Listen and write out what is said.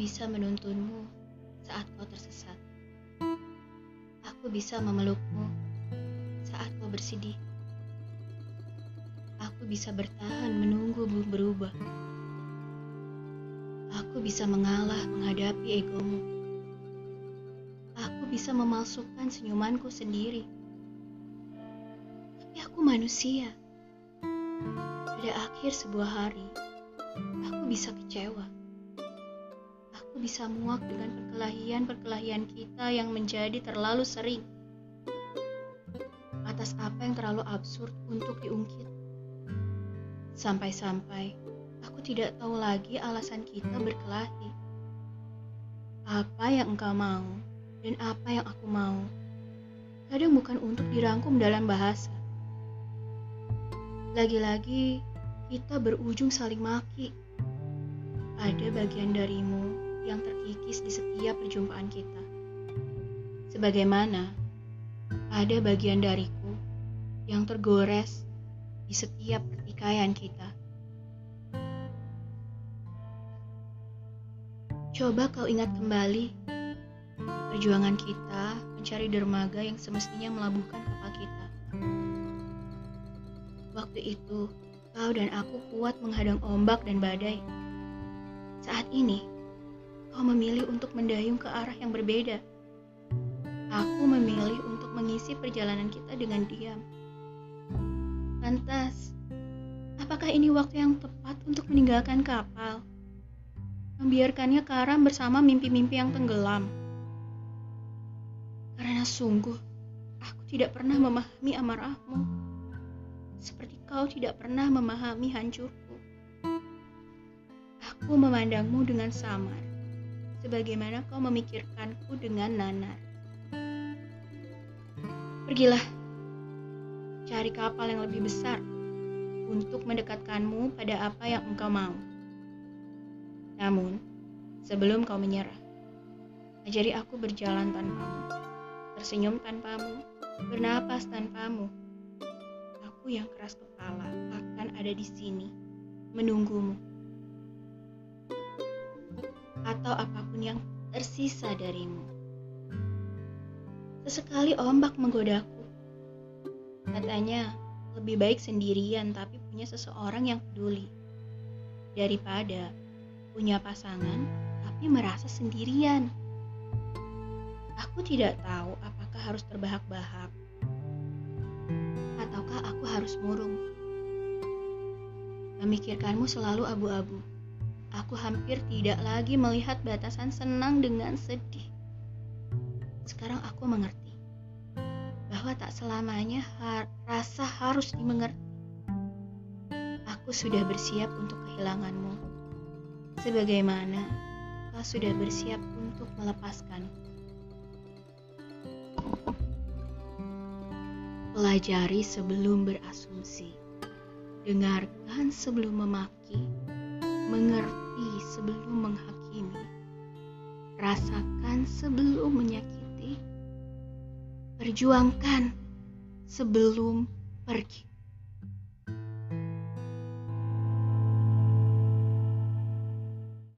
bisa menuntunmu saat kau tersesat. Aku bisa memelukmu saat kau bersedih. Aku bisa bertahan menunggu berubah. Aku bisa mengalah menghadapi egomu. Aku bisa memalsukan senyumanku sendiri. Tapi aku manusia. Pada akhir sebuah hari, aku bisa kecewa. Bisa muak dengan perkelahian-perkelahian kita yang menjadi terlalu sering. Atas apa yang terlalu absurd untuk diungkit. Sampai-sampai aku tidak tahu lagi alasan kita berkelahi. Apa yang engkau mau dan apa yang aku mau. Kadang bukan untuk dirangkum dalam bahasa. Lagi-lagi kita berujung saling maki. Ada bagian darimu yang terkikis di setiap perjumpaan kita. Sebagaimana ada bagian dariku yang tergores di setiap pertikaian kita. Coba kau ingat kembali perjuangan kita mencari dermaga yang semestinya melabuhkan kapal kita. Waktu itu, Kau dan aku kuat menghadang ombak dan badai. Saat ini, kau memilih untuk mendayung ke arah yang berbeda. Aku memilih untuk mengisi perjalanan kita dengan diam. Lantas, apakah ini waktu yang tepat untuk meninggalkan kapal? Membiarkannya karam bersama mimpi-mimpi yang tenggelam. Karena sungguh, aku tidak pernah memahami amarahmu seperti kau tidak pernah memahami hancurku. Aku memandangmu dengan samar, sebagaimana kau memikirkanku dengan nanar. Pergilah, cari kapal yang lebih besar untuk mendekatkanmu pada apa yang engkau mau. Namun, sebelum kau menyerah, ajari aku berjalan tanpamu, tersenyum tanpamu, bernapas tanpamu, aku yang keras kepala akan ada di sini menunggumu. Atau apa pun yang tersisa darimu. Sesekali ombak menggodaku. Katanya, lebih baik sendirian tapi punya seseorang yang peduli. Daripada punya pasangan tapi merasa sendirian. Aku tidak tahu apakah harus terbahak-bahak aku harus murung. Memikirkanmu selalu abu-abu. Aku hampir tidak lagi melihat batasan senang dengan sedih. Sekarang aku mengerti bahwa tak selamanya har rasa harus dimengerti. Aku sudah bersiap untuk kehilanganmu, sebagaimana kau sudah bersiap untuk melepaskanku. Pelajari sebelum berasumsi. Dengarkan sebelum memaki. Mengerti sebelum menghakimi. Rasakan sebelum menyakiti. Perjuangkan sebelum pergi.